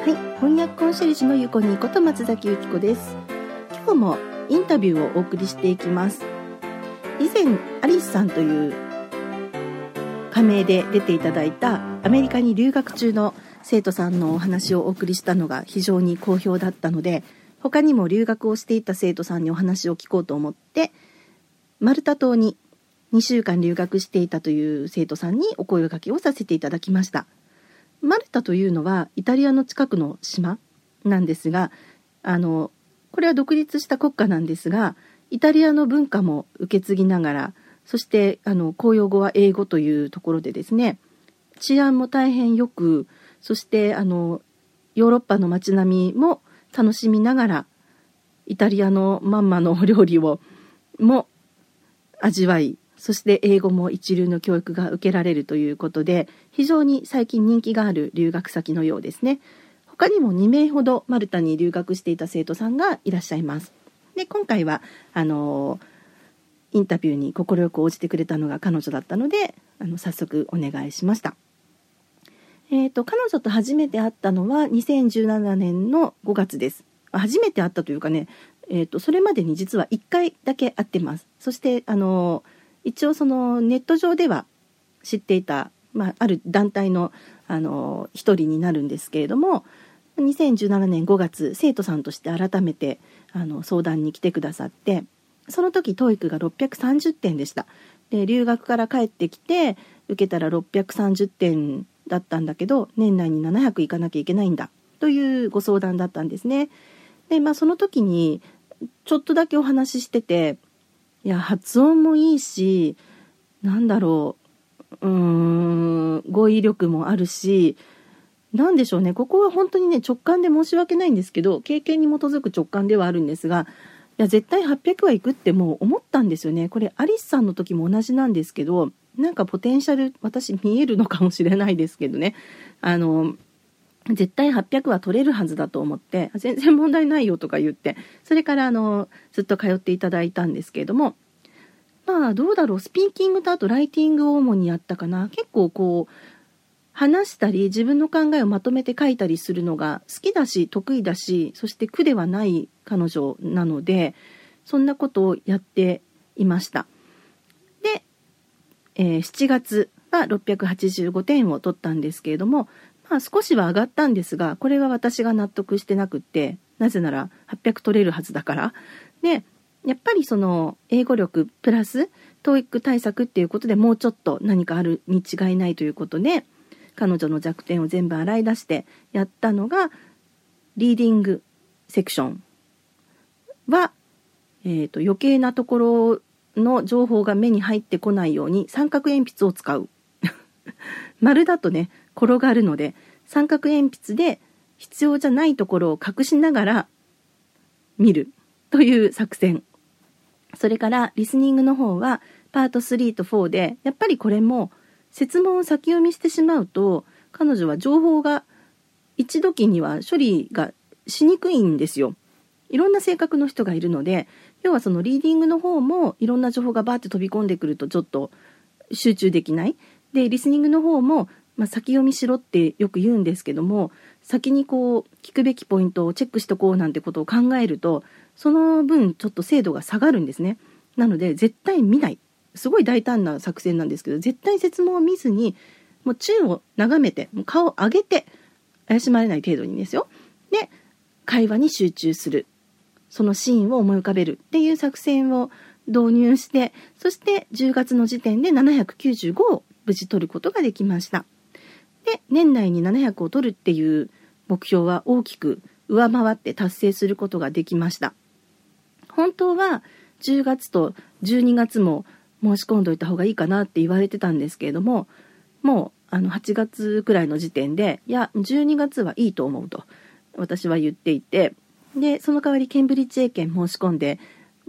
はい、翻訳コンシェルジュのゆこにこと松崎由紀子です。今日もインタビューをお送りしていきます。以前アリスさんという仮名で出ていただいたアメリカに留学中の生徒さんのお話をお送りしたのが非常に好評だったので、他にも留学をしていた生徒さんにお話を聞こうと思って、マルタ島に2週間留学していたという生徒さんにお声掛けをさせていただきました。マルタというのはイタリアの近くの島なんですがあのこれは独立した国家なんですがイタリアの文化も受け継ぎながらそしてあの公用語は英語というところでですね治安も大変よくそしてあのヨーロッパの街並みも楽しみながらイタリアのまんまのお料理をも味わいそして英語も一流の教育が受けられるということで非常に最近人気がある留学先のようですね。他にも2名ほどマルタに留学していた生徒さんがいらっしゃいます。で今回はあのインタビューに快く応じてくれたのが彼女だったのであの早速お願いしました。えーと、彼女と初めて会ったのは2017年の5月です。初めて会ったというかね、えーと、とそれまでに実は1回だけ会ってます。そしてあの一応そのネット上では知っていた、まあ、ある団体のあの一人になるんですけれども2017年5月生徒さんとして改めてあの相談に来てくださってその時 TOEIC が630点でした。で留学から帰ってきて受けたら630点だったんだけど年内に700いかなきゃいけないんだというご相談だったんですね。でまあその時にちょっとだけお話ししてていや発音もいいしなんだろううーん語彙力もあるし何でしょうねここは本当にね直感で申し訳ないんですけど経験に基づく直感ではあるんですがいや絶対800はいくってもう思ったんですよね。これアリスさんの時も同じなんですけどなんかポテンシャル私見えるのかもしれないですけどね。あの絶対800は取れるはずだと思って全然問題ないよとか言ってそれからあのずっと通っていただいたんですけれどもまあどうだろうスピーキングとあとライティングを主にやったかな結構こう話したり自分の考えをまとめて書いたりするのが好きだし得意だしそして苦ではない彼女なのでそんなことをやっていました。で、えー、7月は685点を取ったんですけれどもまあ少しは上がったんですがこれは私が納得してなくってなぜなら800取れるはずだから。でやっぱりその英語力プラス TOEIC 対策っていうことでもうちょっと何かあるに違いないということで彼女の弱点を全部洗い出してやったのがリーディングセクションは、えーと、余計なところの情報が目に入ってこないように三角鉛筆を使う 丸だとね転がるので三角鉛筆で必要じゃないところを隠しながら見るという作戦それからリスニングの方はパート3と4でやっぱりこれも設問を先読みしてしまうと彼女は情報が一時には処理がしにくいんですよ。いろんな性格の人がいるので要はそのリーディングの方もいろんな情報がバーって飛び込んでくるとちょっと集中できない。でリスニングの方も、まあ、先読みしろってよく言うんですけども先にこう聞くべきポイントをチェックしとこうなんてことを考えるとその分ちょっと精度が下がるんですね。なので絶対見ない。すごい大胆な作戦なんですけど絶対説問を見ずにもう宙を眺めて顔を上げて怪しまれない程度にですよで会話に集中するそのシーンを思い浮かべるっていう作戦を導入してそして10月の時点で795を無事取ることができましたで年内に700を取るっていう目標は大きく上回って達成することができました。本当は10月と12月も申し込んどいた方がいいかなって言われてたんですけれどももうあの8月くらいの時点でいや12月はいいと思うと私は言っていてでその代わりケンブリッジ英検申し込んで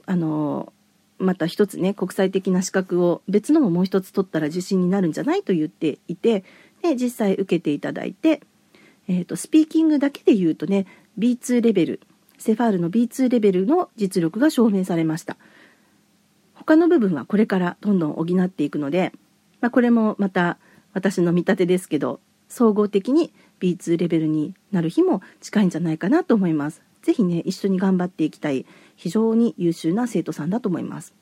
あのまた一つね国際的な資格を別のももう一つ取ったら自信になるんじゃないと言っていてで実際受けていただいて、えーと、スピーキングだけで言うとね B2 レベルセファールの B2 レベルの実力が証明されました。他の部分はこれからどんどん補っていくので、まあ、これもまた私の見立てですけど総合的に B2 レベルになる日も近いんじゃないかなと思います。ぜひね、一緒に頑張っていきたい、非常に優秀な生徒さんだと思います。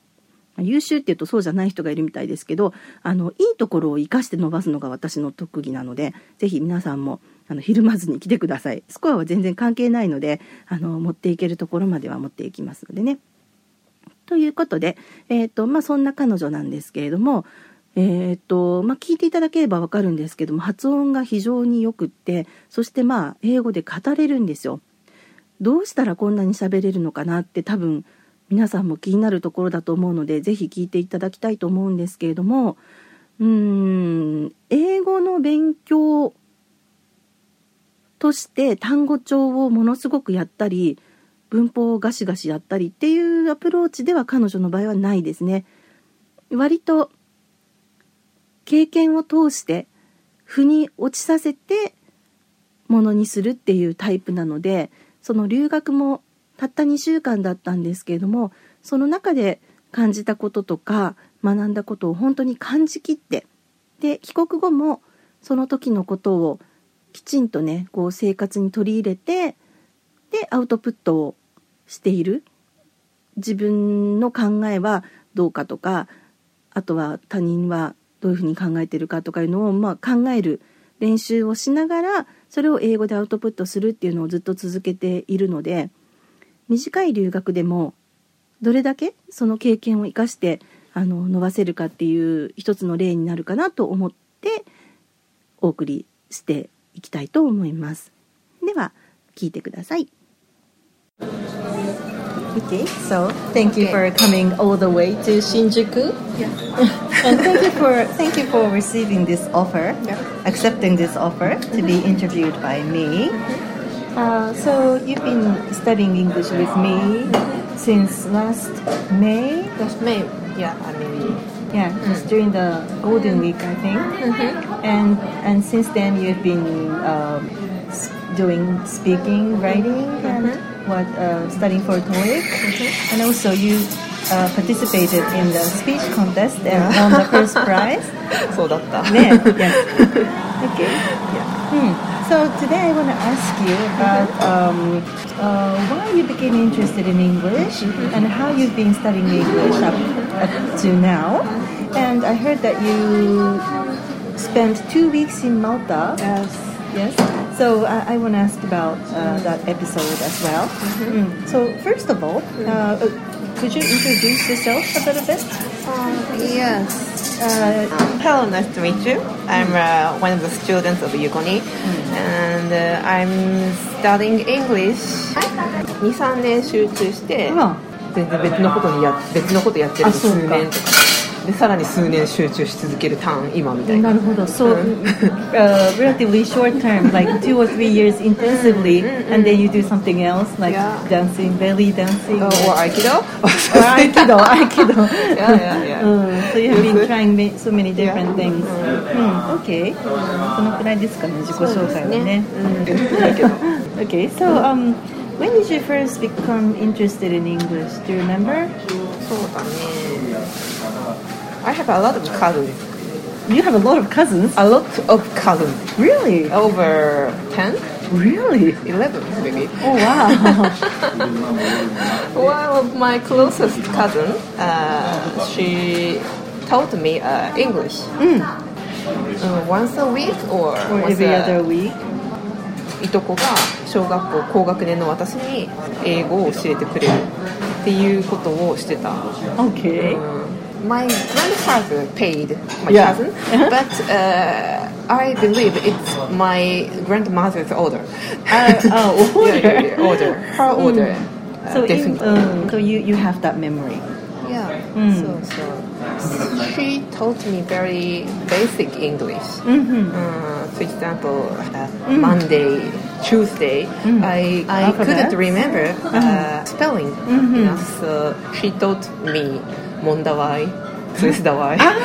優秀っていうとそうじゃない人がいるみたいですけど、あの、いいところを生かして伸ばすのが私の特技なので、ぜひ皆さんも、あの、ひるまずに来てください。スコアは全然関係ないので、あの、持っていけるところまでは持っていきますのでね。ということで、えっ、ー、と、まあ、そんな彼女なんですけれども、えっ、ー、と、まあ、聞いていただければわかるんですけども、発音が非常によくって、そしてまあ、英語で語れるんですよ。どうしたらこんなに喋れるのかなって多分皆さんも気になるところだと思うのでぜひ聞いていただきたいと思うんですけれどもうーん英語の勉強として単語帳をものすごくやったり文法をガシガシやったりっていうアプローチでは彼女の場合はないですね。割と経験を通して腑に落ちさせてものにするっていうタイプなのでその留学もたった2週間だったんですけれどもその中で感じたこととか学んだことを本当に感じきってで帰国後もその時のことをきちんとねこう生活に取り入れてでアウトプットをしている。自分の考えはどうかとかあとは他人はどういうふうに考えてるかとかいうのを、まあ、考える練習をしながらそれを英語でアウトプットするっていうのをずっと続けているので短い留学でもどれだけその経験を生かしてあの伸ばせるかっていう一つの例になるかなと思ってお送りしていきたいと思います。では聞いてください。Okay, so thank you for coming all the way to Shinjuku. Yeah. and thank you for thank you for receiving this offer, yeah. accepting this offer to mm-hmm. be interviewed by me. Mm-hmm. Uh, so you've been studying English with me since last May. Last May, yeah. I mean, yeah, mm. just during the Golden Week, I think. Mm-hmm. And and since then you've been um, doing speaking, writing, and mm-hmm what uh, studying for TOEIC, mm-hmm. and also you uh, participated in the speech contest and yeah. won the first prize. そうだった。ね、yes. Okay. Yeah. Hmm. So today I want to ask you about um, uh, why you became interested in English mm-hmm. and how you've been studying English up, up to now. And I heard that you spent two weeks in Malta. Yes. Yes. So uh, I want to ask about uh, that episode as well. Mm-hmm. Mm. So first of all, uh, could you introduce yourself a little bit? Um, yes. Uh, hello, nice to meet you. I'm uh, one of the students of Yukoni, mm. and I'm studying English. 2、3年集中して、全然別のことにや別のことやってる数年とか。でさらに数年集中し続けるターン今みたいな。なるほど。So, uh, relatively short term, like two or three years intensively, and then you do something else, like yeah. dancing, belly dancing, uh, or aikido. or aikido, aikido. yeah, yeah, yeah. Um, so you have been trying so many different yeah. things. Hmm, okay. そのくらいですかね、自己紹介はね。okay, so um, when did you first become interested in English? Do you remember? そうだね。I have a lot of cousins. You have a lot of cousins? A lot of cousins. Really? Over 10? Really? 11 maybe. Oh wow. One of my closest cousin, uh, she taught me uh, English. Mm. Uh, once a week or, or every a, other week? いとこが小学校高学年の私に英語を教えてくれるっていうことをしてた。Okay. うん my grandfather paid my yeah. cousin, uh-huh. but uh, I believe it's my grandmother's order. Uh, oh, order. yeah, yeah, order. Her mm. order. Uh, so, in, um, so you, you have that memory. Yeah. Mm. So, so she taught me very basic English. Mm-hmm. Uh, for example, uh, mm. Monday, Tuesday, mm. I, I couldn't remember uh, mm-hmm. spelling. Mm-hmm. You know, so she taught me モンダワイツースダワイあ。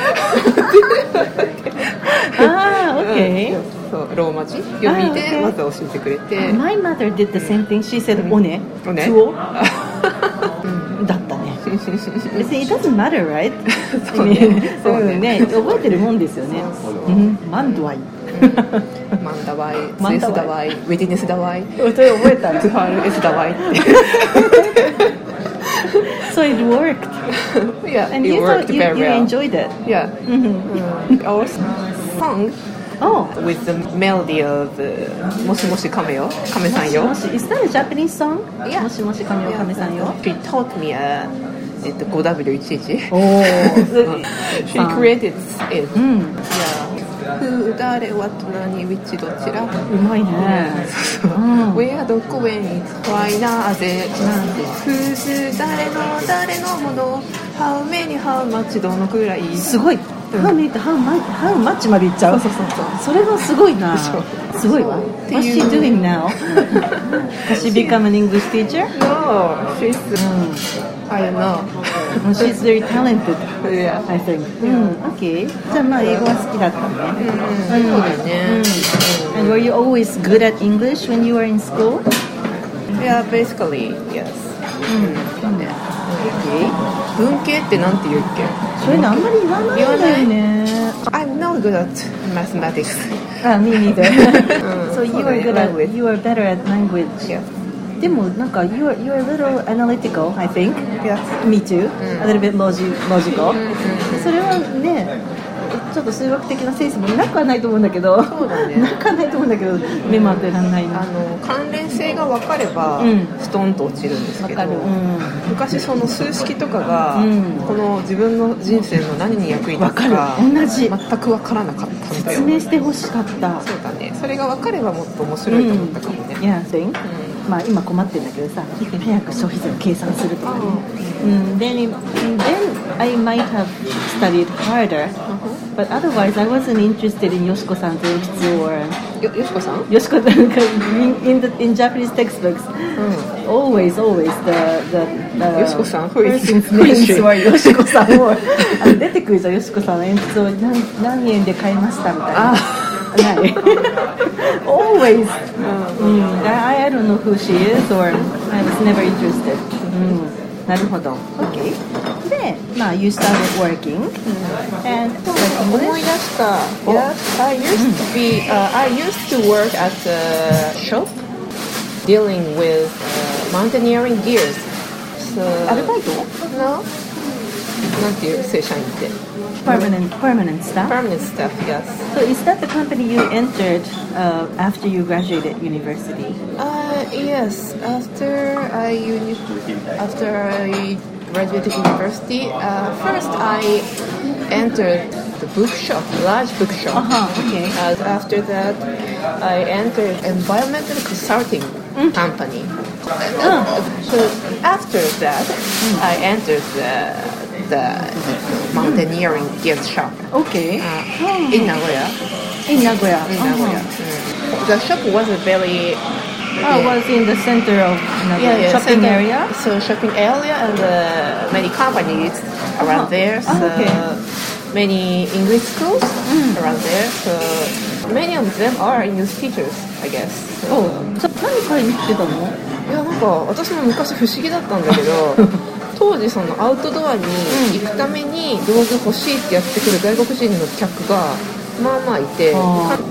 あ OK そうローマ字？読みでまず教えてくれて。My mother did the same thing. She said おね。おね。ツオ だったね。別に it doesn't matter right? そうね。そうね。覚えてるもんですよね。マンドワイマンダワイスイイスダワイウェディネスダワイそれ覚えた。トゥハールエスダワイって So it worked Yeah, and it you worked thought you, very you well enjoyed it Yeah Mhm. Mm. Our song Oh with the melody of uh, もしもし亀よ亀さんよもし Is that a Japanese song? Yeah. もしもしかみおかめさんよ She taught me a えっと 5W11 おお She created it うん Yeah フウダーレワトナウィッチどちらうまいねう。ウェアドコウェイズホワイナーゼ。フズダレのダレのもの。ハウメにハウマッチどのくらい。すごい。ハうメってハウマッチ、ハウマッチまで行っちゃう。そうそうそう。それはすごいな。すごいわ。マッチドゥインナオ。マッチビカムイングスティーチャー。No, she's. I don't know. Well, She's very talented Yeah I think うん、OK じゃあまあ英語は好きだったのねそうだよね And were you always good at English when you were in school? Yeah basically yes うんね文系ってなんて言うっけそれねあんまり言わないんだよね I'm not good at mathematics あ、me neither うん So you そうだ were ね good at, language you were better at language Yeah でもなんか you are, you are a little analytical I think. Yeah Me too、ん A little bit logi- logical、うんうんそれはねちょっと数学的なセンスもなくはないと思うんだけどそうだね。なくはないと思うんだけど目も当てらんないな。あの関連性が分かれば、うん。ストンと落ちるんですけど、わかる。うん。昔その数式とかが、うん。この自分の人生の何に役に立つか同じ。全く分からなかった説明してほしかったそうだねそれが分かればもっと面白いと思ったかもね、いや、think うまあ今困ってるんだけどさ早く消費税を計算するとかねうん then, then I might have studied harder but otherwise I wasn't interested in よしこさんとよきつ or よよしこさん、よしこさん in, the, in Japanese textbooks う always always the, the, the よしこさん Who is- person's names were よしこさんをあの出てくるじゃんよしこさんの鉛筆を何何円で買いましたみたいなない always うん、I, I don't know who she is or I was never interested うんなるほど OK でまあ you started working and 思い出した Yes, I used to be、uh, I used to work at a shop dealing with、uh, mountaineering gears so アルバイト No なんていう正社員って permanent permanent staff? Permanent staff yes. So is that the company you entered uh, after you graduated university? Uh, yes. After I uni- after I graduated university uh, first I entered the bookshop large bookshop. Uh-huh okay. Uh, after that, I entered environmental consulting company. Uh, so after that, I entered the, the mountaineering gear shop okay uh, in Nagoya. in Nagoya In uh-huh. Nagoya. Mm. The shop was a very Oh, was in the center of Nagoya yeah, yeah, shopping center- area So shopping area and uh, many companies around Uh-huh. there. Oh, So okay. many English schools around there. So many of them are English teachers, I guess. おじゃあ何買いに来てたのいやなんか私も昔不思議だったんだけど 当時そのアウトドアに行くために道具欲しいってやってくる外国人の客がまあまあいてか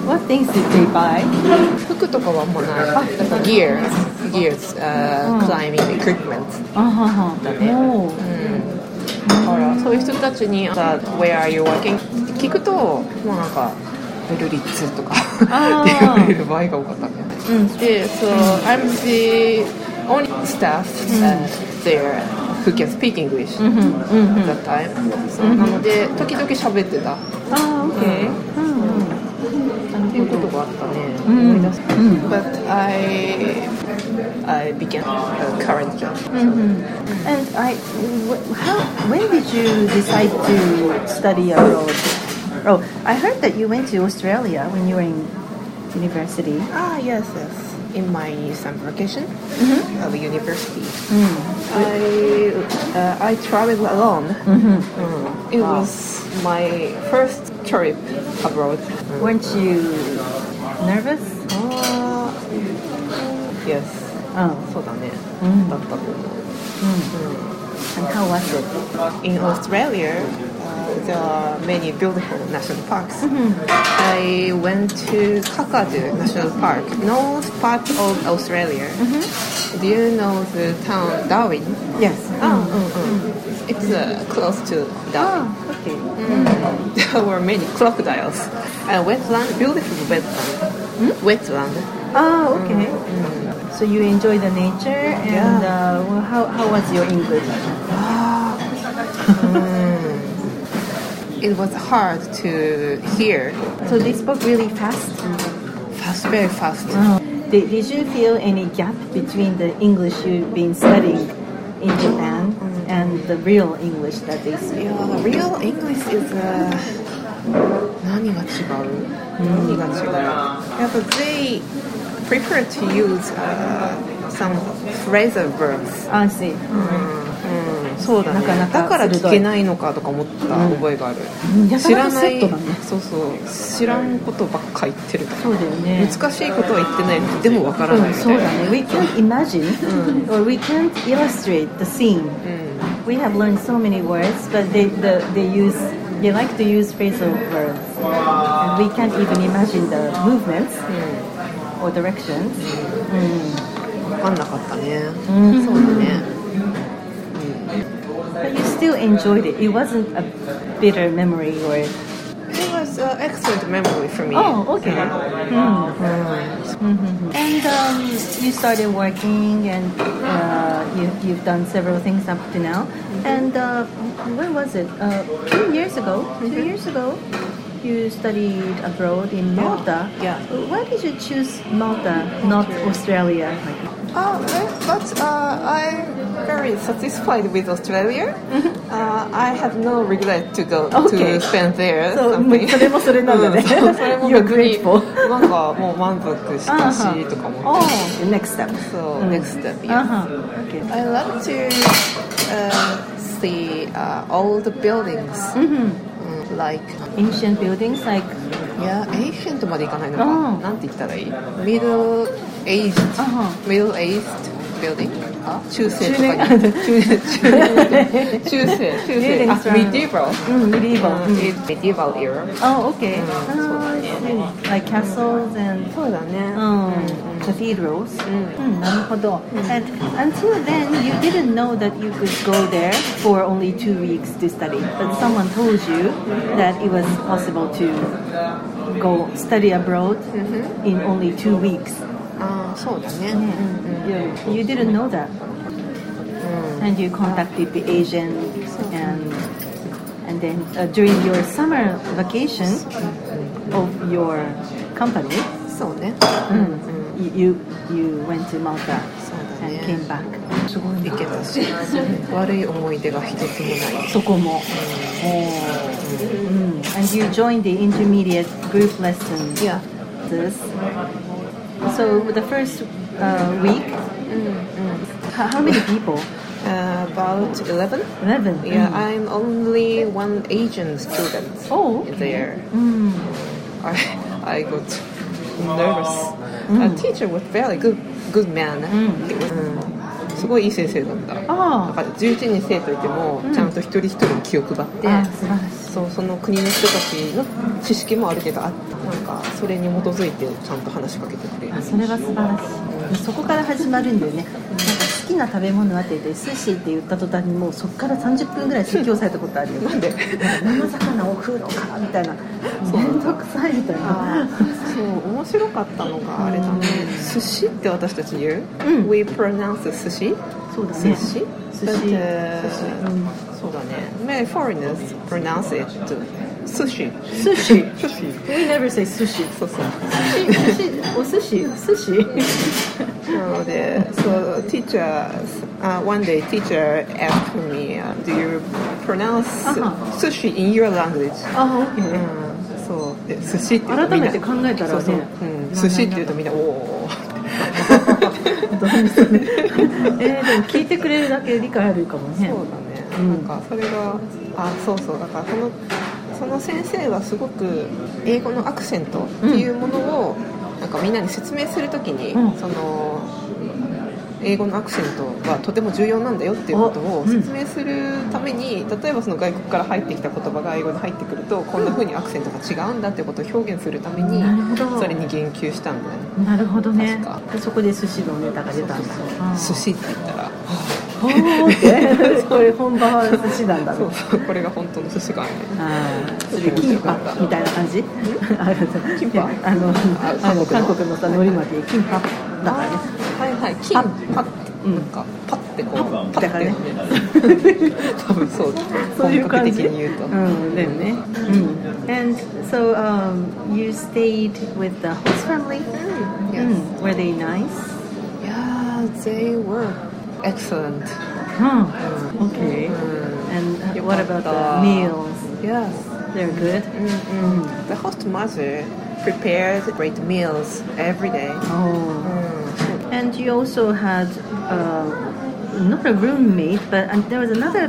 What things did they buy? 服とかはあんまない。だから gears gears、uh, うん。climbing equipment. だねだからそういう人たちにさ「Where are you working?」って聞くともうなんかベルリッツとか。って言われる場合が多かったんだよね。うん。で、so I'm the only staff、uh, there who can speak English うんうんうん at that time、そうなので時々喋ってたっあー OK うんうんていうことがあったね、うん思い出す、うん But I I began a current job Mm-hmm. And I, wh- how, when did you decide to study abroad? Oh, I heard that you went to Australia when you were in university. Ah yes yes in my summer vacation of university Mm. I uh, I traveled alone Mm-hmm. Mm. It Wow. was my first trip abroad. Weren't you nervous? Uh, yes. Oh. そうだね。うんだったと思う。 Mm. And how was it? In Australia, uh, there are many beautiful national parks. Mm-hmm. I went to Kakadu National Park, north part of Australia. Mm-hmm. Do you know the town Darwin? Yes. Oh, It's uh, close to Darwin. Ah, okay. There were many crocodiles. And wetland, beautiful wetland. Hmm? Wetland. Ah, okay. So you enjoy the nature and Yeah. uh, well, how, how was your English? It was hard to hear. So they spoke really fast. Fast, very fast. Did, did you feel any gap between the English you've been studying in Japan and the real English that they speak? Yeah, real English is uh, 何が違う何が違うやっぱ they prefer to use uh, some phrasal verbs I see. うん、そうだねなかなかだから聞けないのかとか思った覚えがある、うん知らないねそうそう知らんことばっか言ってるそうだよね。難しいことは言ってないでもわからないみたそういなだね。We can't imagine or we can't illustrate the scene. We have learned so many words, but they the, they use they like to use phrasal verbs, and we can't even imagine the movements or directions. 分かんなかったね、うんそうだね still enjoyed it. It wasn't a bitter memory or It was an excellent memory for me oh okay. And um, you started working, and uh, you, you've done several things up to now. And uh, when was it? Uh, two years ago. Two years ago, you studied abroad in Malta. Yeah. Why did you choose Malta, not Australia? Uh, but uh, I'm very satisfied with Australia. Uh, I have no regret to go Okay. to spend there. So, something. それもそれなんだね。うんそうそれも You're 逆に grateful. なんかもう満足したしとかも。 Oh, the next step. そう、next step. Uh Yeah. huh. Okay. I love to uh, see uh, old buildings. Mm, like Ancient buildings like いや、エイシェントまでいかないのか。うんなんて言ったらいい ?middle aged, Uh-huh. middle aged building? あ中世とかに。中中世、中世、中世。 Buildings あ、 from- medieval. mm, medieval. うん it's medieval era. Oh, okay. Mm, so Ah, I see. Like castles and そうだね。 um, cathedrals. Mm, なるほど. And until then, you didn't know that you could go there for only two weeks to study. But someone told you that it was possible to go study abroad in only two weeks. ああ、そうだね。 You, you didn't know that. And you contacted the agent and and then uh, during your summer vacation of your company, そうね。 you you, you went to Malta そうだ and ね came back. すごい行けたし、悪い思い出が一つもない。そこも。Mm. And you joined the intermediate group lessons. Yeah. This. so the first uh, week, how, how many people? Uh, about 11? Eleven. Yeah, I'm only one Asian student Oh, okay. there. I, I got nervous. A teacher was very good, good man. うんすごいいい先生だった。だあ。から11人生徒いても、ちゃんと一人一人に気を配って。そうその国の人たちの知識もあるけどあなんかそれに基づいてちゃんと話しかけてくれる。あそれは素晴らしい。そこから始まるんだよね好きな食べ物はって言って寿司って言った途端にもうそこから30分ぐらい説教されたことあるよ。なんで？生魚お風呂かみたいな面倒くさいみたいなそう面白かったのがあれだね寿司って私たち言う、うん We pronounce 寿司そうだね寿司寿司 But, uh, 寿司うんそうだね Many foreigners pronounce it 寿司。寿司。そうそう。寿司お寿司寿司。なので So teacher、uh, one day teacher asked me、uh, Do you pronounce あは寿司 in your language? あそうで寿司って改めて考えたらね。そうそう、うん、寿司って言うとみんなおお えー、でも聞いてくれるだけ理解あるかもね。そうだね、うんなんかそれがあそうそう。だからそのその先生がすごく英語のアクセントっていうものを、なんかみんなに説明するときに、うん。その英語のアクセントはとても重要なんだよっていうことを説明するために、例えばその外国から入ってきた言葉が英語に入ってくるとこんな風にアクセントが違うんだっていうことを表現するためにそれに言及したんだよね。なるほどね。そこで寿司のネタが出たんだ。寿司って言った。らほーって。これ本場は寿司なんだねそう。そうこれが本当の寿司があるねキンパみたいな感じ？あキンパあのあの韓国の。さ海苔巻きキンパだからね。はいはい。金。パッ。てうん。なんかパッてこうパッて。ね。多分そう。そういう本格感じ的に言うと、うんだよね。うん。And so um you stayed with the host family? Yes. Mm, were they nice? Yeah, they were excellent. Huh. Mm. Okay. Mm. And what about the meals? Yes. They're good? Mm the host mother prepares great meals every day. Oh. Mm. And you also had uh, not a roommate, but and there was another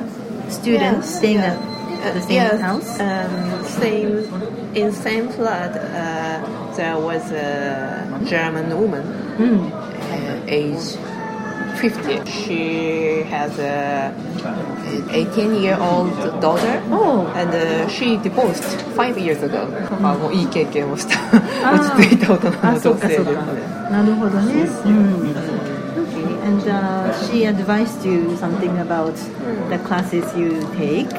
student yes, staying yeah. at the uh, same yes, house? Um, same, in same flat, uh, there was a German woman, mm. uh, age 50. She has a 18 year old daughter. Oh. And uh, she divorced five years ago. あもういい経験をしたあー落ち着いた大人のあ、女性ですそうかそうかね。。なるほどね。うん。Okay, and uh, she advised you something about the classes you take.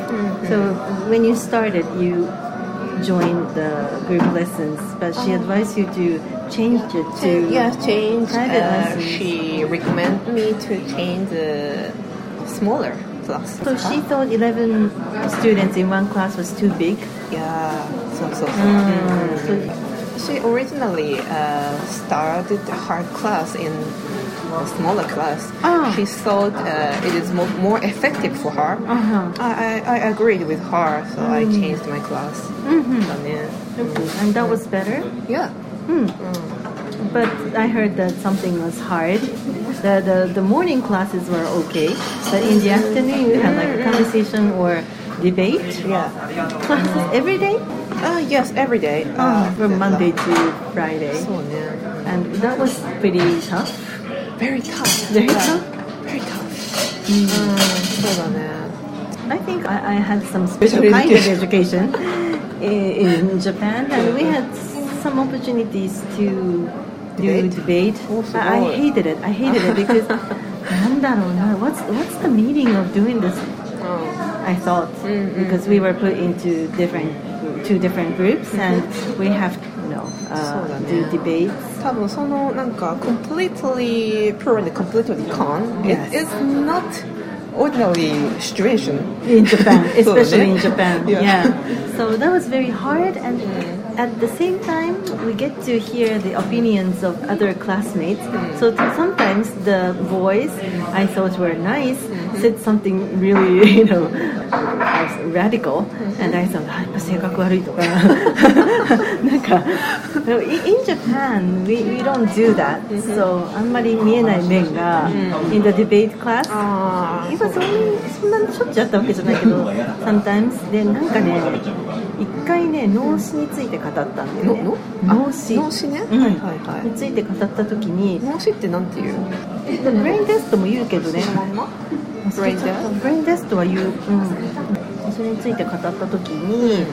So when you started, you joined the group lessons, but she advised you to change it to Yeah, change. private Uh, she recommended me to change the smaller class. So she thought 11 students in one class was too big. Yeah, so so so. Mm. So, She originally uh, started her class in a smaller class, oh. she thought uh, it is more, more effective for her. Uh-huh. I, I, I, agreed with her, so mm. I changed my class. Mm-hmm. Yeah. And that was better? Yeah. Mm. Mm. But I heard that something was hard. The, the, the morning classes were okay, but in the afternoon you had like a conversation or debate? Yeah. Classes every day? Uh, yes, every day. Ah, uh, from Monday to Friday. So, yeah. And that was pretty tough Very tough. Very Yeah. tough. Very tough. うん、そうだね。 I think I, I had some special Special kind of education in, in Japan, and we had some opportunities to do Debate? debate. Oh, so I, I good. hated it. I hated it because なんだろうな what's what's the meaning of doing this? う I thought because we were put into different two different groups and we have to you know uh, そうだね。 do debates. ん、多分そのなんか completely pure and completely con Yes. it is not ordinary situation in Japan, そうだね especially in Japan. Yeah. Yeah. So that was very hard, and at the same time, we get to hear the opinions of other classmates. So t- sometimes the boys I thought were nice said something really, you know, uh, radical, and I thought, あやっぱ性格悪いとか、なんか、in Japan we we don't do that. So あんまり見えない面が in the debate class. あ今そんそんなにしょっちゅうあったわけじゃないけど sometimes. でなんかね一回ね脳死について語ったんだよね。の脳死。脳死？ね、うん。はいはいはい。について語った時に脳死ってなんていう？でブレインテストも言うけどね。ブレインテストは言う、うん、それについて語った時に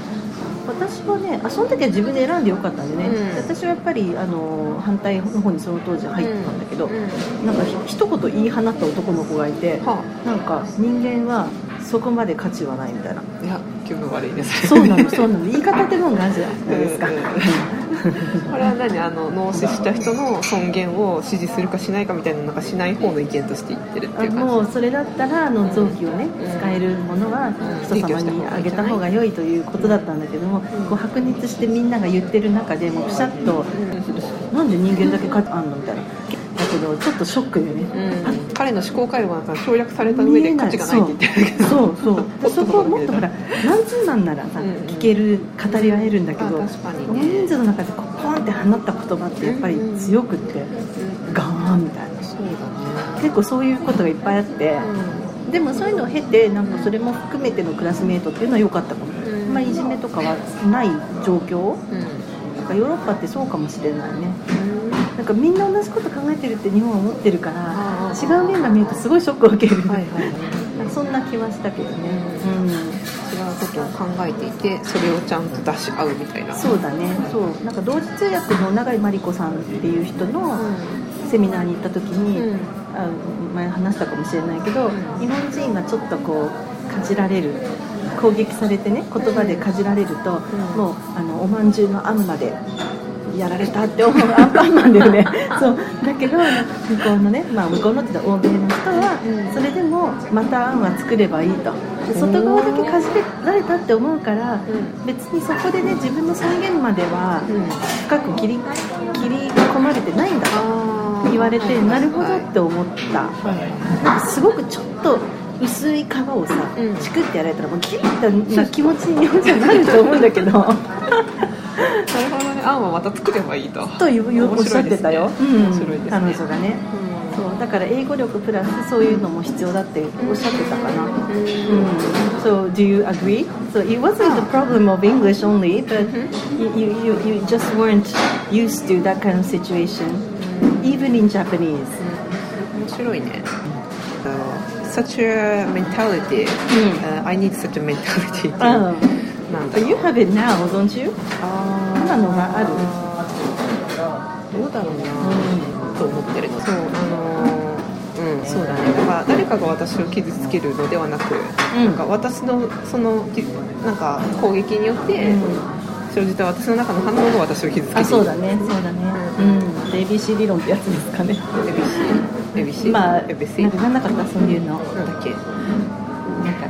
私はねあその時は自分で選んでよかったんでね、うん。私はやっぱりあの反対の方にその当時入ってたんだけど、うん。なんかひ一言言い放った男の子がいて、はなんか人間はそこまで価値はないみたいな。あいや気分悪いですそうなのそうなの。言い方ってもんがあるじゃないですか、うん。これは何あの脳死した人の尊厳を支持するかしないかみたいななんかしない方の意見として言ってるっていうもうそれだったらあの臓器をね使えるものは人様にあげた方が良いということだったんだけどもこう白熱してみんなが言ってる中でもうピシャッと「なんで人間だけ価値あんの?」みたいな。だけどちょっとショックでね。うん。彼の思考回路が省略された上で価値がないって言ってるけど。そう。そう。そう。そこをもっとほら何十万ならさうん聞ける語り合えるんだけどあ確かに大ね。人数の中でポンって放った言葉ってやっぱり強くってガーンみたいな。そうだ結構そういうことがいっぱいあってねでもそういうのを経てなんかそれも含めてのクラスメートっていうのは良かったかも、うん。まあ、いじめとかはない状況。うん。うんなんかヨーロッパってそうかもしれないねなんかみんな同じこと考えてるって日本は思ってるから違う面が見るとすごいショックを受ける、はいはいそんな気はしたけどね、うん。違うことを考えていてそれをちゃんと出し合うみたいな。そうだね。そう。なんか同時通訳の永井真理子さんっていう人のセミナーに行った時に、うん。あ前話したかもしれないけど、日本人がちょっとこうかじられる攻撃されてね言葉でかじられると、ん。もうあのおまんじゅうのあんまでやられたって思うアンパンマンだよね。そう。だけど向こうのね、まあ、向こうのって言ったら欧米の人は、うん。それでもまたあんは作ればいいと。で外側だけかじられたって思うから、うん。別にそこでね自分の再現まではうん。深く切り切り込まれてないんだと言われてなるほどって思った。はい。なんかすごくちょっと薄い皮をさ、うん。チクってやられたらもうキリッとな気持ちに日本じゃなると思うんだけど。な るほどねあんはまた作ればいいとというおっしゃってたよ、うん面白いですね彼女がねそうだから英語力プラスそういうのも必要だっておっしゃってたかな、うんうん、so do you agree? So it wasn't the problem of English only, but you, you, you, just weren't used to that kind of situation, even in Japanese. 面白いね such a mentality、uh, I need such a mentality っていうなんだ But you have it now, don't you? あ今のがある？どうだろうな、と思ってるそうあのーうん。そうだね。だから誰かが私を傷つけるのではなく、うん。なんか私のそのきなんか攻撃によって、うん。生じた私の中の反応が私を傷つけている。あ、そうだね、そうだね。うん、で ABC 理論ってやつですかね。ABC まあ、なんかなんなかった？そういうの。なんだっけ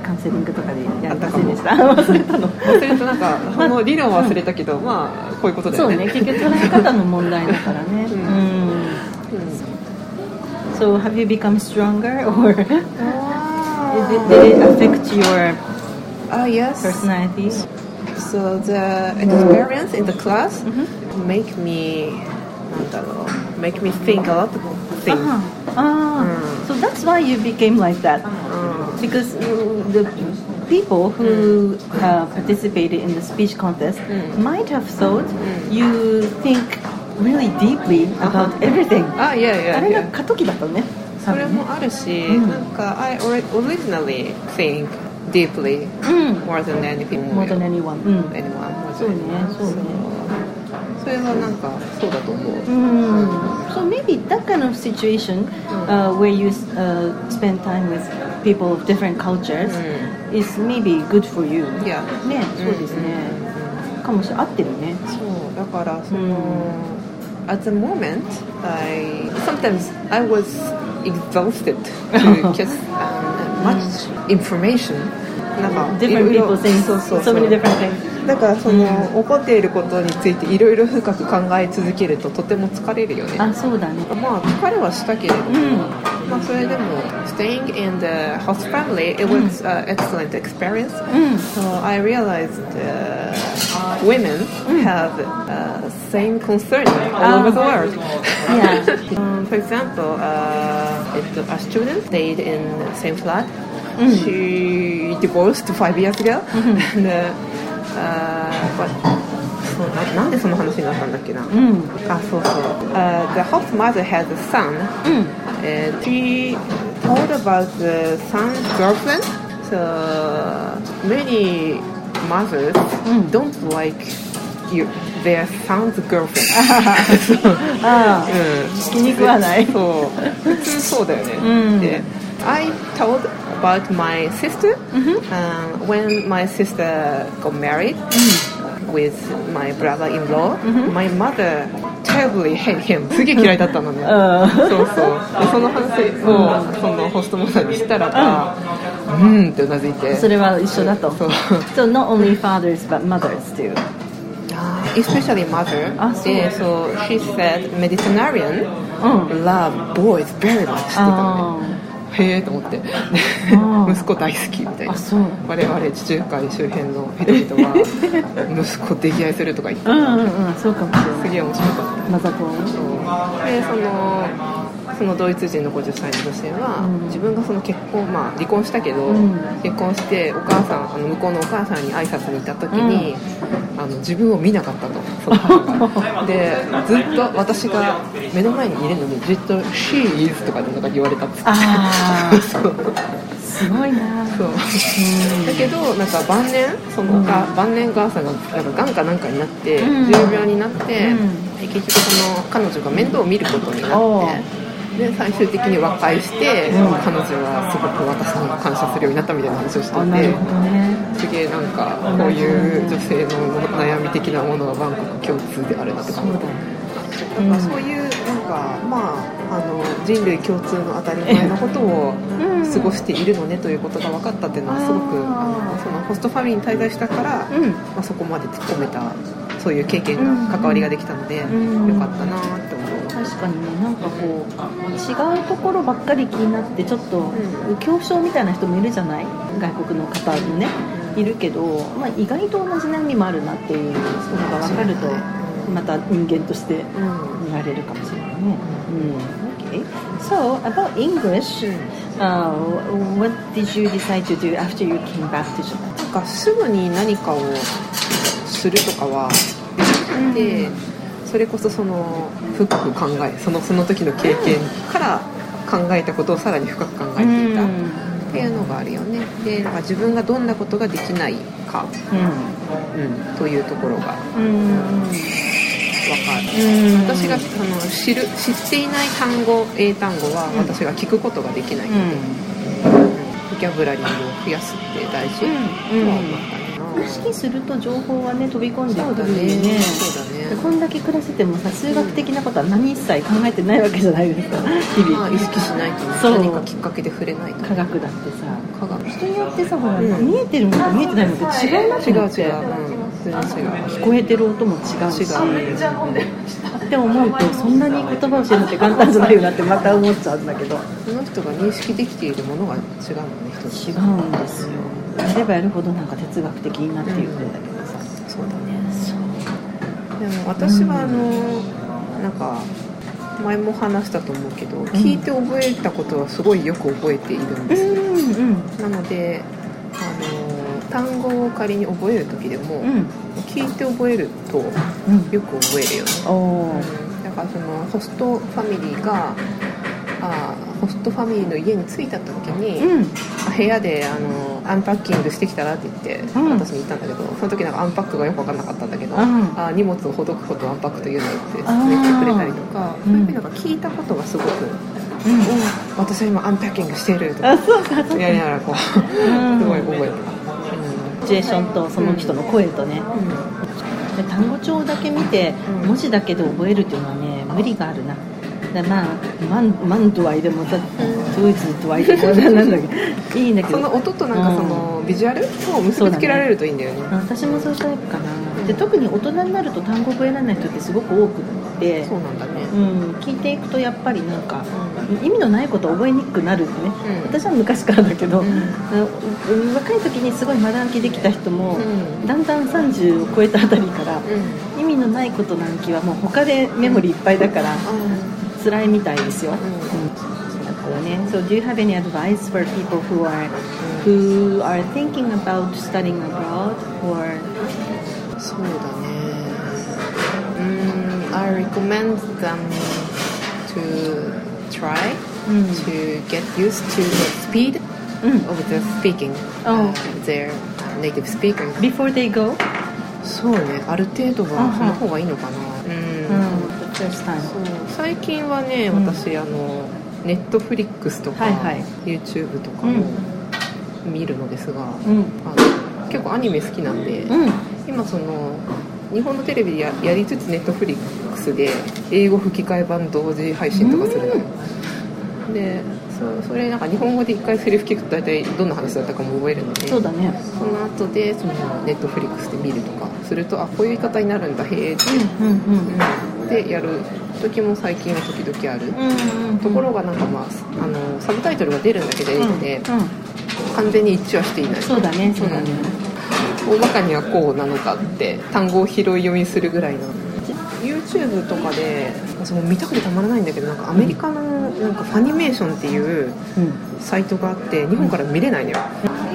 カウンセリングとかでやりませんでした。忘れたの。忘れたなんかその理論は忘れたけど、まあこういうことだよねそうね、結局捉え方の問題だからね。うんうん。うん So have you become stronger or did あ it, did it affect your あ yes personality? so the experience in the class Mhm. make me なんだろう make me think a lot of things Ah, ah. Mm. So that's why you became like that. うん Because uh, the people who uh, participated in the speech contest Mm. might have thought Mm. you think really deeply about everything. あいやいやあれいやが過渡期だったね。それもあるし、うんなんか I ori- originally think deeply うん。 more than anything More than anyone. うん。 anyone more than そうね anyone そうねそれはなんかそうだと思う、 Mm. So maybe that kind of situation uh, where you uh, spend time with people of different cultures is maybe good for you. いやね、そうですね。かもしれない。合ってるね。そうだからその、at the moment I sometimes I was exhausted to get um, much information なんか Different いろいろ people saying そうそう so そう many different things. だからその、起こっていることについていろいろ深く考え続けるととても疲れるよねあ、そうだね。まあ疲れはしたけれども、うん。まあそれでも staying in the host family it was an excellent experience うん。So I realized uh, women have uh, same concern all over the world. Yeah. um, for example, uh, a student stayed in the same flat. She divorced five years ago, and uh, uh, そうななんでその話になったんだっけな、うん。あそうそう、uh, The host mother has a son うん。and she told about the son's girlfriend. So many mothers Mm. don't like you, their son's girlfriend. ああ、うん気に食わない。そう普通そうだよね、うんで I told about my sister、um, when my sister got married with my brother-in-law、my mother terribly hate him すげえ嫌いだったのね、うんそうそうでその話をそのホストマザーにしたらばうんってうなずいてそれは一緒だと。そう So not only fathers but mothers too. especially mother あそうでそう she said Mediterranean うん love boys very much って言ったのねあ へえと思って。息子大好きみたいな。我々地中海周辺の人々は 息子溺愛するとか言って。すげえ面白かった。マザコン。でそのそのドイツ人の50歳の女性は、うん。自分がその結婚まあ離婚したけど、うん。結婚してお母さんあの向こうのお母さんに挨拶に行った時に、あの自分を見なかったと。その母がでずっと私が目の前にいるのにずっと「She is」とかなんか言われたっつってすごいな。そう。だけどなんか晩年その、うん。が晩年母さんがなんかがんかなんかになって、うん。重病になって、うんで結局その彼女が面倒を見ることになってで最終的に和解して、うん。彼女はすごく私に感謝するようになったみたいな話をしててすげえなんかこういう女性の悩み的なものは万国共通であるなって。感じそうそういうなんかまああの人類共通の当たり前のことをうん過ごしているのねということが分かったっていうのはすごくあのそのホストファミリーに滞在したから、うん。まあ、そこまで突っ込めたそういう経験うん。が関わりができたので、うん。よかったなって思う。確かにねなんかこう違うところばっかり気になってちょっとん。恐怖症みたいな人もいるじゃない？外国の方もねいるけど、まあ、意外と同じ悩みもあるなっていうのが分かるとまた人間としてうん。見られるかもしれないね。うん、okay. So about English, uh, what did you decide to do after you came back to Japan? なんかすぐに何かをするとかはで、それこそその深く考えそのその時の経験から考えたことをさらに深く考えていたっていうのがあるよね。でなんか自分がどんなことができないか、うん、というところがうん、うん、分かる。うん私があの知る知っていない単語英単語はうん。私が聞くことができないので、うん。うん。ボキャブラリーを増やすって大事とうん。は思ったね意識すると情報はね飛び込んでくるそうだねよね。そうだね。こんだけ暮らせてもさ数学的なことは何一切考えてないわけじゃないですか。日々、まあ意識しないと何かきっかけで触れないと科学だってさ。科学。人によってさほら、うん。見えてるのと見えてないのって違うなと違う思って違う、うん、聞こえてる音も違うし。違う。って思うとそんなに言葉を教えるのって簡単じゃないよなってまた思っちゃうんだけど。その人が認識できているものが違うのね人違うんですよやればやるほどなんか哲学的になっていくんだけどさ、そうだね。そうでも私はあのなんか前も話したと思うけど、聞いて覚えたことはすごいよく覚えているんですよ、うんうんなのであの単語を仮に覚える時でも、うん。聞いて覚えるとうん。よく覚えるよね、おおだからそのホストファミリーがあホストファミリーの家に着いた時に、うん。部屋であのアンパッキングしてきたらって言って、うん。私に言ったんだけどその時なんかアンパックがよく分かんなかったんだけど、うん。あ荷物をほどくことをアンパックというのよってあー。言ってくれたりとか、うん。そういうふうになんか聞いたことがすごく、うん。私は今 unpacking してるとかやりながらこう、すん。ごい覚えてシチュエーションとその人の声とね、で単語帳だけ見てうん。文字だけで覚えるっていうのはね無理があるなでまあ Mon Monday でもさ Tuesday でもなんだけど。いいんだけど。その音となんかそのビジュアルを結びつけられるといいんだよね。私もそうタイプかな。で特に大人になると単語覚えられない人ってすごく多くって。そうなんだね。うん、聞いていくとやっぱりなんか意味のないこと覚えにくくなるね、うん。私は昔からだけど、うん。うん若い時にすごい学暗記できた人も、うん。だんだん30を超えたあたりから、うん。意味のないことの暗記はもう他でメモリいっぱいだから 辛いみたいですよ、んうんだからね So do you have any advice for people who are who are thinking about studying abroad or そうだねうん I recommend them to try うん to get used to the speed うん of the speaking Oh. uh, their native speakers before they go そうねある程度はうんその方がいいのかなうん、 最近はねうん。私、あのネットフリックスとか、はいはい。YouTube とかも見るのですが、うん。あの結構アニメ好きなんで、うん。今その日本のテレビでややりつつネットフリックスで英語吹き替え版同時配信とかするの。よ、でそそれなんか日本語で一回セリフ聞くと大体どんな話だったかも覚えるのでそうだね。その後でそのネットフリックスで見るとかするとあこういう言い方になるんだへえって、うんうん。うん、でやる時も最近は時々ある、うんうんところがなんかまああのサブタイトルが出るんだけど英語で、うん。うん完全に一致はしていない。そうだねそうだね。大まかにはこうなのかって単語を拾い読みするぐらいの。YouTube とかで私も見たくてたまらないんだけどなんかアメリカのなんかファニメーションっていううん。サイトがあって日本から見れないのよ。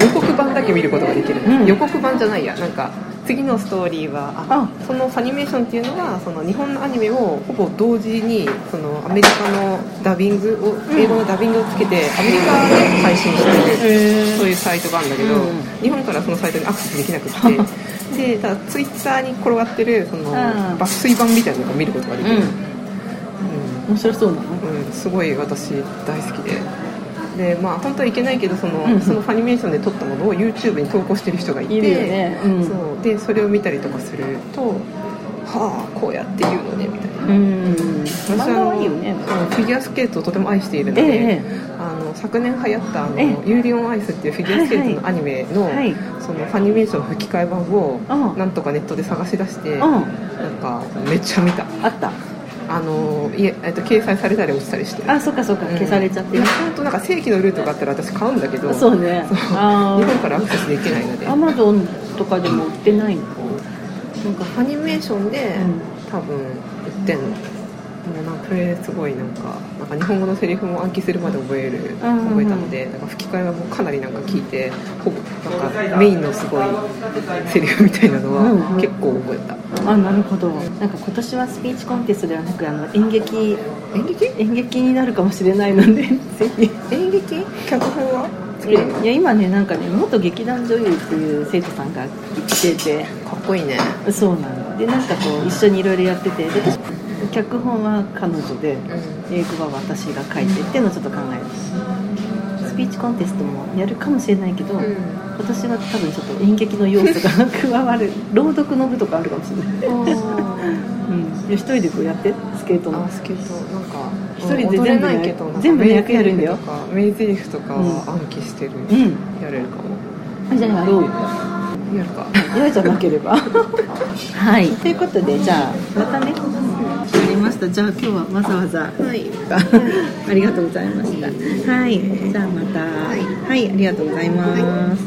予告版だけ見ることができる、うん。予告版じゃないや。なんか次のストーリーはああ。そのファニメーションっていうのはその日本のアニメをほぼ同時にそのアメリカのダビングを英語のダビングをつけてアメリカで配信してるそういうサイトがあるんだけど、うん。日本からそのサイトにアクセスできなくってでただツイッターに転がってるそのん。抜粋版みたいなのを見ることができる、うん。面白そうなの？うん、すごい私大好きででまあ本当はいけないけどその,、うんそのファニメーションで撮ったものを YouTube に投稿してる人がいてね。うん。そう。でそれを見たりとかするとはあこうやって言うのねみたいな。うん私はいいよね。フィギュアスケートをとても愛しているので、ええ。あの昨年流行ったあのええ「ユーリオンアイス」っていうフィギュアスケートのアニメの,、はい。そのファニメーション吹き替え版をうん。なんとかネットで探し出して、うん。なんかめっちゃ見た。あったあのいえ、えっと、掲載されたり落ちたりしてあそっかそっか消されちゃってる。本当なんか正規のルートがあったら私買うんだけどそうね。そう。あ日本からアクセスできないので。アマゾンとかでも売ってないの？なんか。ファニメーションで、うん。多分売ってんの。もうなんかそれすごいなんかなんか日本語のセリフも暗記するまで覚えるうん覚えたのでなんか吹き替えはもうかなりなんか聞いてほぼなんかメインのすごいセリフみたいなのはうんうん。結構覚えた、あなるほど。なんか今年はスピーチコンテストではなくあの演劇。演劇？演劇になるかもしれないので ぜひ。演劇？脚本は？作いや今ねなんかね元劇団女優っていう生徒さんが来てて。かっこいいね。そうなの。でなんかこう一緒にいろいろやってて。で私脚本は彼女でうん。英語は私が書いてっていうのをちょっと考えるスピーチコンテストもやるかもしれないけど、うん。今年は多分ちょっと演劇の要素が加わる 朗読の部とかあるかもしれない、うん、一人でこうやってスケートの。あスケート。なんか一人で全部ないけど全部の役やるんだよ。名台詞とか暗記してる、うん。やれるかも。じゃあやろうよ。やるか。嫌じゃなければ。はい。ということでじゃあまたねした。じゃあ今日はわざわざ。はい。ありがとうございました。はい。じゃあまた。はい、ありがとうございます、